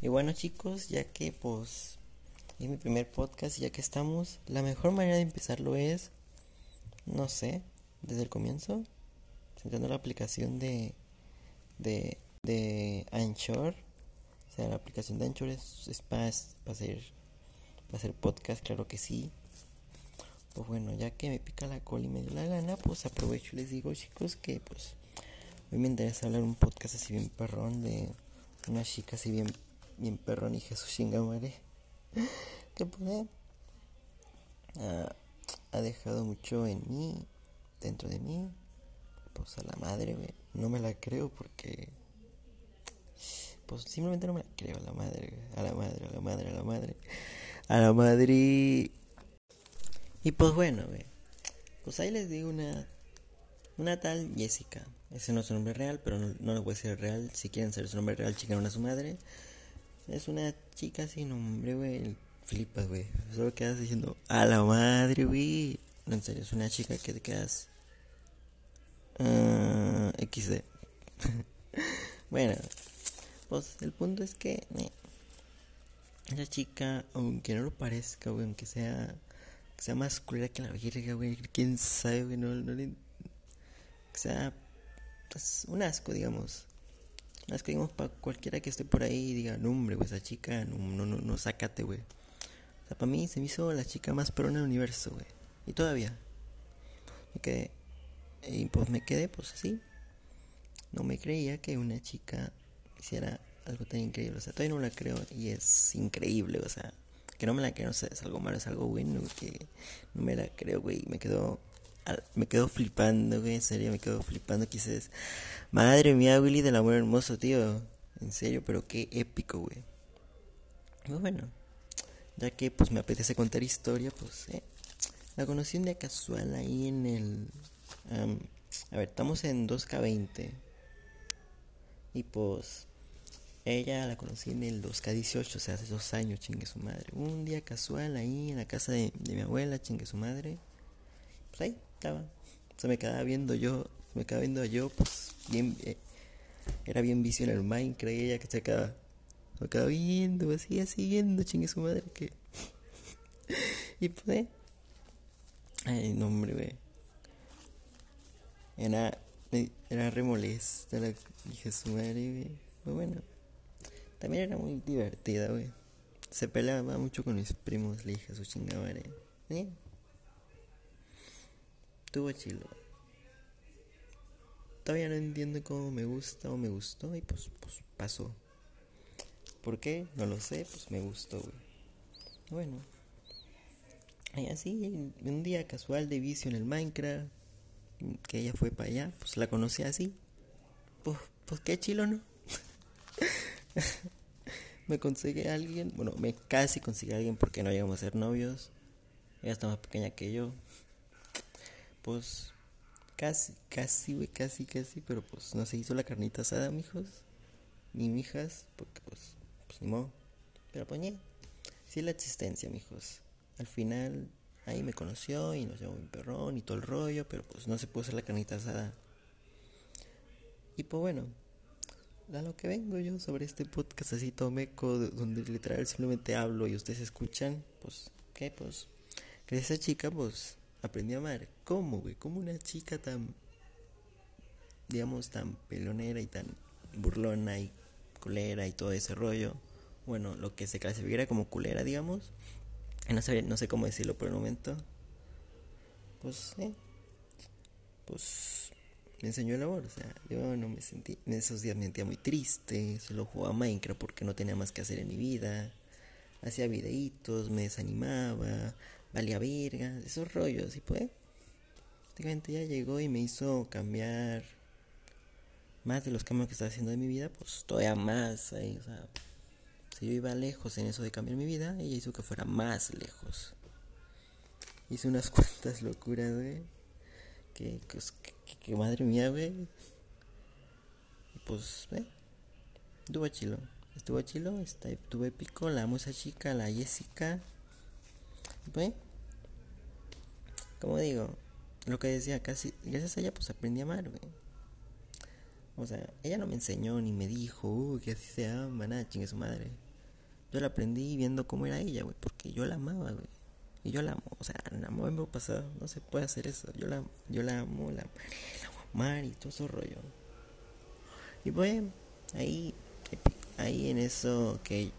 Y bueno chicos, ya que pues es mi primer podcast y ya que estamos, la mejor manera de empezarlo es, no sé, desde el comienzo, sentando la aplicación de, de, de Anchor. O sea, la aplicación de Anchor es, para, hacer, para hacer podcast, claro que sí. Pues bueno, ya que me pica la cola y me dio la gana, pues aprovecho y les digo chicos que pues hoy me interesa hablar un podcast así bien perrón de una chica así bien bien perrón y Jesús chingamare que pues ha dejado mucho en mí dentro de mí. Pues a la madre no me la creo porque pues simplemente no me la creo a la madre a la madre a la madre a la madre. A la madre. Y pues bueno pues ahí les digo una una tal Jessica. Ese no es su nombre real pero no, no le voy a decir real. Si quieren saber su nombre real chicaron a su madre es una chica sin nombre, güey. Flipas, güey. Solo quedas diciendo, a la madre, güey. No, en serio, es una chica que te quedas. Uh, ah, XD. bueno, pues el punto es que. esa chica, aunque no lo parezca, güey, aunque sea. Que sea más culera que la virga, güey. Quién sabe, güey. No, no. Que sea. Pues, un asco, digamos. Es que digamos para cualquiera que esté por ahí y diga, no hombre, güey, esa chica, no, no, no, no, sácate, güey. O sea, para mí se me hizo la chica más perona del universo, güey. Y todavía. Me quedé. Y pues me quedé, pues así. No me creía que una chica hiciera algo tan increíble. O sea, todavía no la creo y es increíble, o sea. Que no me la creo, o sea, es algo malo, es algo bueno, que no me la creo, güey. Me quedo me quedo flipando, güey, en serio, me quedo flipando. Quizás, madre mía, Willy del amor hermoso, tío. En serio, pero qué épico, güey. Muy bueno, ya que pues me apetece contar historia, pues, eh. La conocí un día casual ahí en el. a ver, estamos en 2K20. Y pues. Ella la conocí en el 2K18, o sea, hace dos años, chingue su madre. Un día casual ahí en la casa de, de mi abuela, chingue su madre. Pues ahí, estaba. Se me quedaba viendo yo, me quedaba viendo yo, pues bien, eh, era bien vicio en el Minecraft y ella que se quedaba, me quedaba viendo, así, así viendo, chingue su madre, que. y pues, eh. Ay, no, hombre, güey. Era, era remolesta la hija su madre, güey. Pues bueno, también era muy divertida, güey. Se peleaba mucho con mis primos, la hija su chingada madre. ¿Eh? Estuvo chilo. Todavía no entiendo cómo me gusta o me gustó y pues, pues pasó. ¿Por qué? No lo sé, pues me gustó, güey. Bueno. Y así, un día casual de vicio en el Minecraft, que ella fue para allá, pues la conocí así. Pues, pues qué chilo, ¿no? me conseguí a alguien, bueno, me casi conseguí a alguien porque no llegamos a ser novios. Ella está más pequeña que yo pues casi, casi, güey, casi, casi, pero pues no se hizo la carnita asada, mijos, ni mijas, porque pues, pues ni modo. Pero pues, sí la existencia, mijos. Al final, ahí me conoció y nos llevó un perrón y todo el rollo, pero pues no se pudo hacer la carnita asada. Y pues bueno, a lo que vengo yo sobre este podcast así todo meco, donde literal simplemente hablo y ustedes escuchan, pues, ¿qué? Pues, que esa chica, pues, aprendí a amar. ¿Cómo, güey? ¿Cómo una chica tan, digamos, tan pelonera y tan burlona y culera y todo ese rollo? Bueno, lo que se clasificara como culera, digamos. No sé, no sé cómo decirlo por el momento. Pues, eh. Pues me enseñó el amor. O sea, yo no me sentí. En esos días me sentía muy triste. Solo jugaba Minecraft porque no tenía más que hacer en mi vida. Hacía videitos, me desanimaba valía verga, esos rollos, y pues, prácticamente ya llegó y me hizo cambiar más de los cambios que estaba haciendo en mi vida, pues todavía más, o sea, si yo iba lejos en eso de cambiar mi vida, ella hizo que fuera más lejos. Hice unas cuantas locuras, güey. Que, pues, madre mía, güey. Pues, eh, estuvo chilo. Estuvo chilo, estuvo épico. La amo esa chica, la Jessica. Pues, como digo, lo que decía, casi, gracias a ella pues aprendí a amar, güey. O sea, ella no me enseñó ni me dijo, uh, que así se ama, nada, chingue su madre. yo la aprendí viendo cómo era ella, güey, porque yo la amaba, güey. Y yo la amo, o sea, la amo en pasado, no se puede hacer eso. Yo la, yo la amo, la amar y todo rollo. Y bueno, ahí, ahí en eso que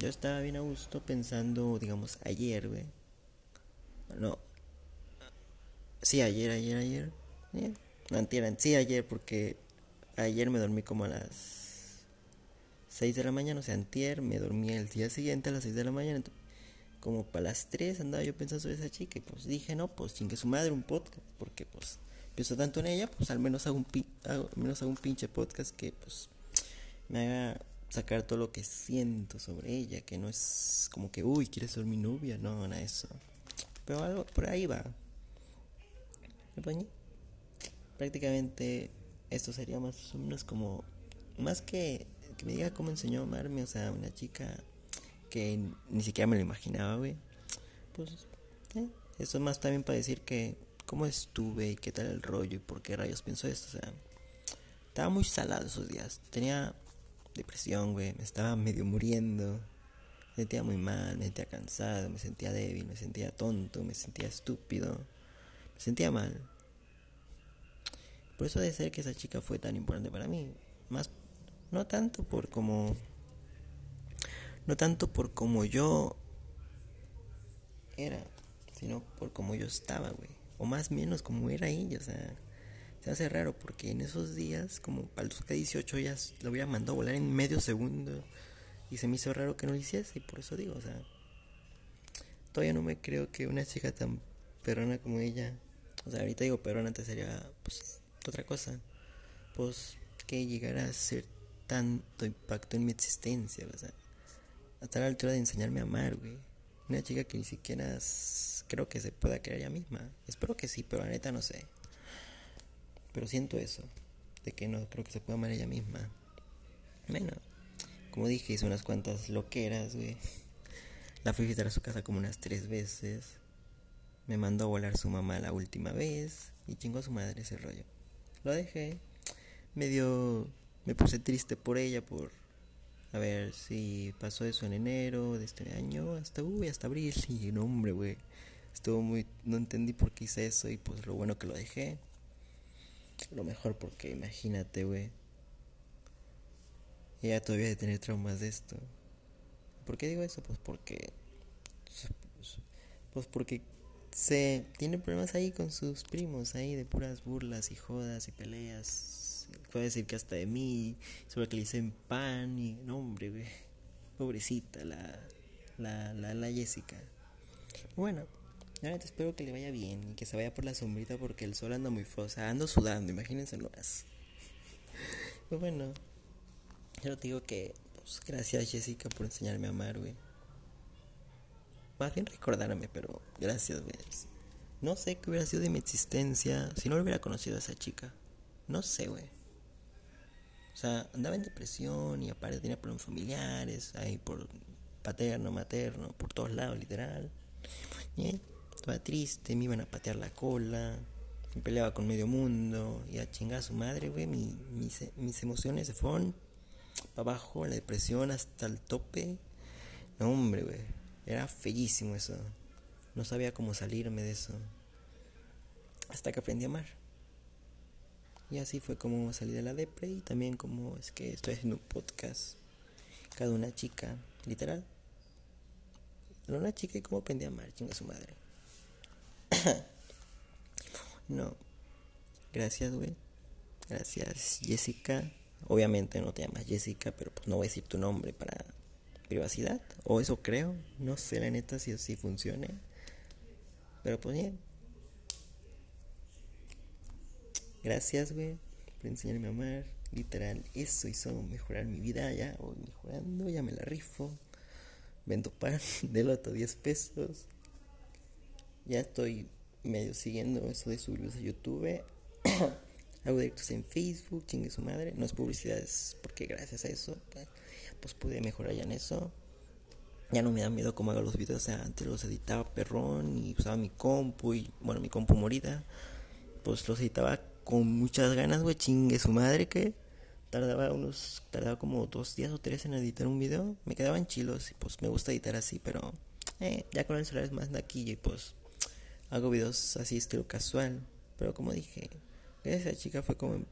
yo estaba bien a gusto pensando, digamos, ayer, güey. No. Sí, ayer, ayer, ayer. No, entiendan, sí, ayer, porque ayer me dormí como a las 6 de la mañana, o sea, antier, me dormí el día siguiente a las 6 de la mañana, como para las 3 andaba yo pensando sobre esa chica y pues dije, no, pues que su madre un podcast, porque pues pienso tanto en ella, pues al menos hago un, al menos hago un pinche podcast que pues me haga sacar todo lo que siento sobre ella, que no es como que, uy, quieres ser mi novia, no, nada eso. Pero algo por ahí va. ¿Me Prácticamente esto sería más o menos como, más que que me diga cómo enseñó a amarme, o sea, una chica que ni siquiera me lo imaginaba, güey. Pues, eh, eso es más también para decir que cómo estuve y qué tal el rollo y por qué rayos pienso esto, o sea, estaba muy salado esos días. Tenía depresión, güey, me estaba medio muriendo. Me sentía muy mal, me sentía cansado, me sentía débil, me sentía tonto, me sentía estúpido, me sentía mal. Por eso debe ser que esa chica fue tan importante para mí. Más, no tanto por como no tanto por como yo era, sino por como yo estaba, güey. O más menos como era ella, o sea, se hace raro porque en esos días, como para el 18 ya lo hubiera mandado a volar en medio segundo y se me hizo raro que no lo hiciese y por eso digo, o sea, todavía no me creo que una chica tan perrona como ella, o sea, ahorita digo perrona, antes sería pues otra cosa, pues que llegara a ser tanto impacto en mi existencia, o sea, hasta la altura de enseñarme a amar, güey. Una chica que ni siquiera creo que se pueda creer ella misma. Espero que sí, pero la neta no sé. Pero siento eso, de que no creo que se pueda amar ella misma. Bueno, como dije, hice unas cuantas loqueras, güey. La fui a visitar a su casa como unas tres veces. Me mandó a volar su mamá la última vez. Y chingó a su madre ese rollo. Lo dejé. Me dio. Me puse triste por ella, por a ver si pasó eso en enero de este año hasta, uy, hasta abril. Y no, hombre, güey. Estuvo muy. No entendí por qué hice eso y pues lo bueno que lo dejé. Lo mejor porque imagínate, güey. Ella todavía de tener traumas de esto. ¿Por qué digo eso? Pues porque. Pues porque se tiene problemas ahí con sus primos, ahí de puras burlas y jodas y peleas puede decir que hasta de mí, sobre que le dicen pan y no hombre, güey. Pobrecita la, la, la, la Jessica. Bueno, realmente espero que le vaya bien y que se vaya por la sombrita porque el sol anda muy sea, ando sudando, imagínense más. Pues bueno, yo te digo que pues, gracias Jessica por enseñarme a amar, güey. Más bien recordarme, pero gracias, güey. No sé qué hubiera sido de mi existencia si no lo hubiera conocido a esa chica. No sé, güey. O sea, andaba en depresión y aparte tenía problemas familiares, ahí por paterno, materno, por todos lados, literal. Y estaba triste, me iban a patear la cola, me peleaba con medio mundo, y a chingar a su madre, güey. mis, mis emociones se fueron para abajo, la depresión hasta el tope. No, hombre, güey. Era feísimo eso. No sabía cómo salirme de eso. Hasta que aprendí a amar. Y así fue como salí de la depre y también como es que estoy haciendo un podcast. Cada una chica, literal. Una chica y cómo aprendí a amar, chinga su madre. no. Gracias, güey. Gracias, Jessica. Obviamente no te llamas Jessica, pero pues no voy a decir tu nombre para privacidad. O eso creo. No sé la neta si así funcione. Pero pues bien. Gracias, güey, por enseñarme a amar. Literal, eso hizo mejorar mi vida. Ya voy mejorando, ya me la rifo. Vendo pan de loto 10 pesos. Ya estoy medio siguiendo eso de subirlos a YouTube. Hago directos en Facebook, chingue su madre. No es publicidad, es porque gracias a eso, pues, pues pude mejorar ya en eso. Ya no me da miedo cómo hago los videos. Antes los editaba perrón y usaba mi compu y, bueno, mi compu morida. Pues los editaba con muchas ganas, güey, chingue su madre que tardaba unos, tardaba como dos días o tres en editar un video. Me quedaban chilos y pues me gusta editar así, pero eh, ya con el celular es más naquillo y pues hago videos así estilo casual. Pero como dije, esa chica fue como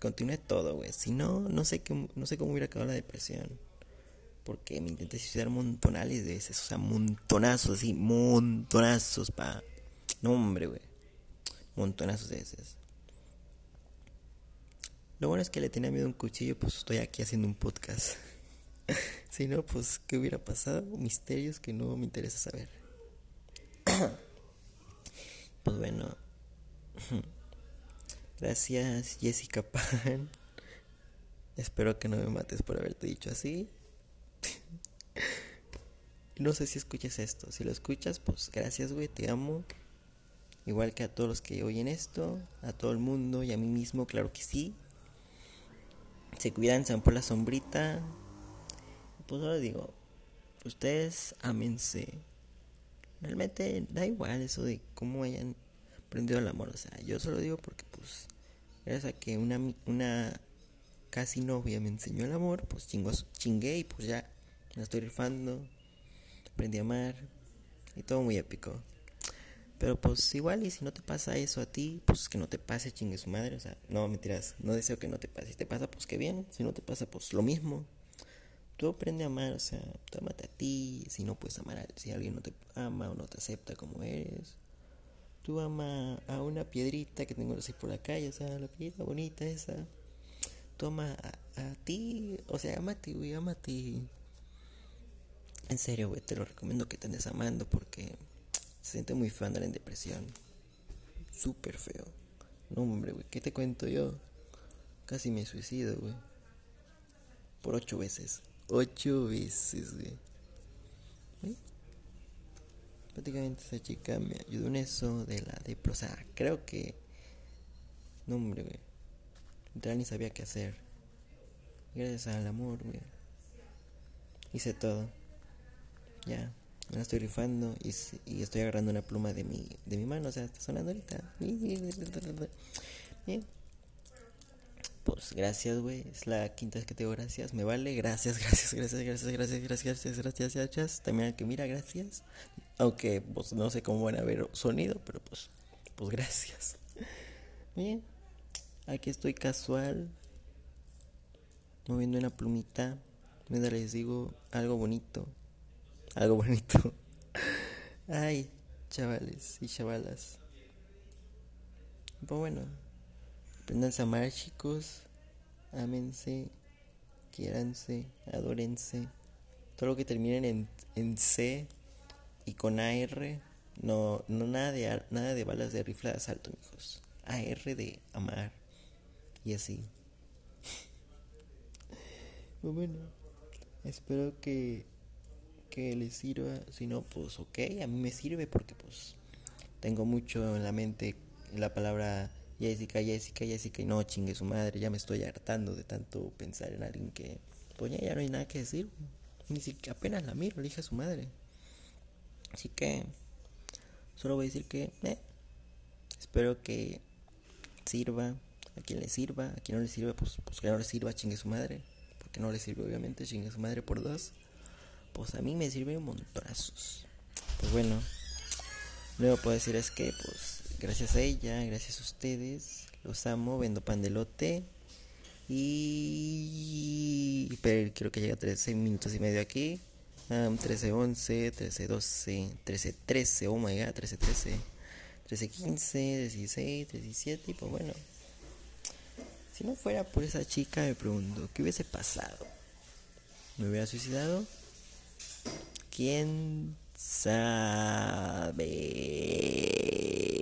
continué todo, güey. Si no, no sé qué, no sé cómo hubiera acabado la depresión. Porque me intenté suicidar montonales de veces, o sea, montonazos, así, montonazos, pa. No, hombre, güey. Montonazos de veces. Lo bueno es que le tenía miedo a un cuchillo, pues estoy aquí haciendo un podcast. si no, pues, ¿qué hubiera pasado? Misterios que no me interesa saber. pues bueno. Gracias, Jessica Pan. Espero que no me mates por haberte dicho así. no sé si escuchas esto. Si lo escuchas, pues gracias, güey, te amo. Igual que a todos los que oyen esto, a todo el mundo y a mí mismo, claro que sí. Se cuidan, se van por la sombrita. Pues ahora digo, ustedes amense. Realmente da igual eso de cómo hayan aprendido el amor. O sea, yo solo digo porque pues gracias a que una, una casi novia me enseñó el amor, pues chingo, chingué y pues ya me estoy rifando. Aprendí a amar y todo muy épico. Pero pues igual y si no te pasa eso a ti, pues que no te pase chingue su madre. O sea, no mentiras, no deseo que no te pase. Si te pasa, pues que bien. Si no te pasa, pues lo mismo. Tú aprende a amar, o sea, tú amate a ti. Si no puedes amar si alguien no te ama o no te acepta como eres. Tú ama a una piedrita que tengo así por la calle, o sea, la piedrita bonita esa. Tú ama a, ti, o sea, amate, güey, amate. En serio, güey, te lo recomiendo que te andes amando porque se siente muy feo andar en depresión. Súper feo. No, hombre, güey, ¿qué te cuento yo? Casi me suicido, güey. Por ocho veces. Ocho veces, güey. Prácticamente esa chica me ayudó en eso de la depresión. O sea, creo que. No, hombre, güey. Literal ni sabía qué hacer. Gracias al amor, güey. Hice todo. Ya me la estoy rifando y, y, estoy agarrando una pluma de mi, de mi mano, o sea, está sonando ahorita. Bien. Pues gracias, güey. Es la quinta vez que te digo gracias. Me vale. Gracias, gracias, gracias, gracias, gracias, gracias, gracias, gracias, También al que mira, gracias. Aunque pues no sé cómo van a ver sonido, pero pues, pues gracias. Bien. Aquí estoy casual. Moviendo una plumita. Mientras les digo algo bonito algo bonito. Ay, chavales y chavalas. Pues bueno, aprendan a amar, chicos. Ámense, quiéranse, adórense. Todo lo que terminen en, en C y con AR, no, no nada de, nada de balas de rifle de asalto, hijos. AR de amar. Y así. Pues bueno, espero que que les sirva, si no, pues ok, a mí me sirve porque pues tengo mucho en la mente la palabra Jessica, Jessica, Jessica y no chingue su madre, ya me estoy hartando de tanto pensar en alguien que pues ya, no hay nada que decir, ni siquiera apenas la miro, le su madre. Así que solo voy a decir que eh, espero que sirva, a quien le sirva, a quien no le sirva, pues, pues que no le sirva, chingue su madre, porque no le sirve obviamente, chingue su madre por dos pues a mí me sirve un montonazos. Pues bueno, que puedo decir es que, pues, gracias a ella, gracias a ustedes, los amo, vendo pan de lote. Y. Pero creo que llega a 13 minutos y medio aquí. Um, 13, 11, 13, 12, 13, 13, oh my god, 13, 13, 13, 15, 16, 17. Y pues bueno, si no fuera por esa chica, me pregunto, ¿qué hubiese pasado? ¿Me hubiera suicidado? ¿Quién sabe?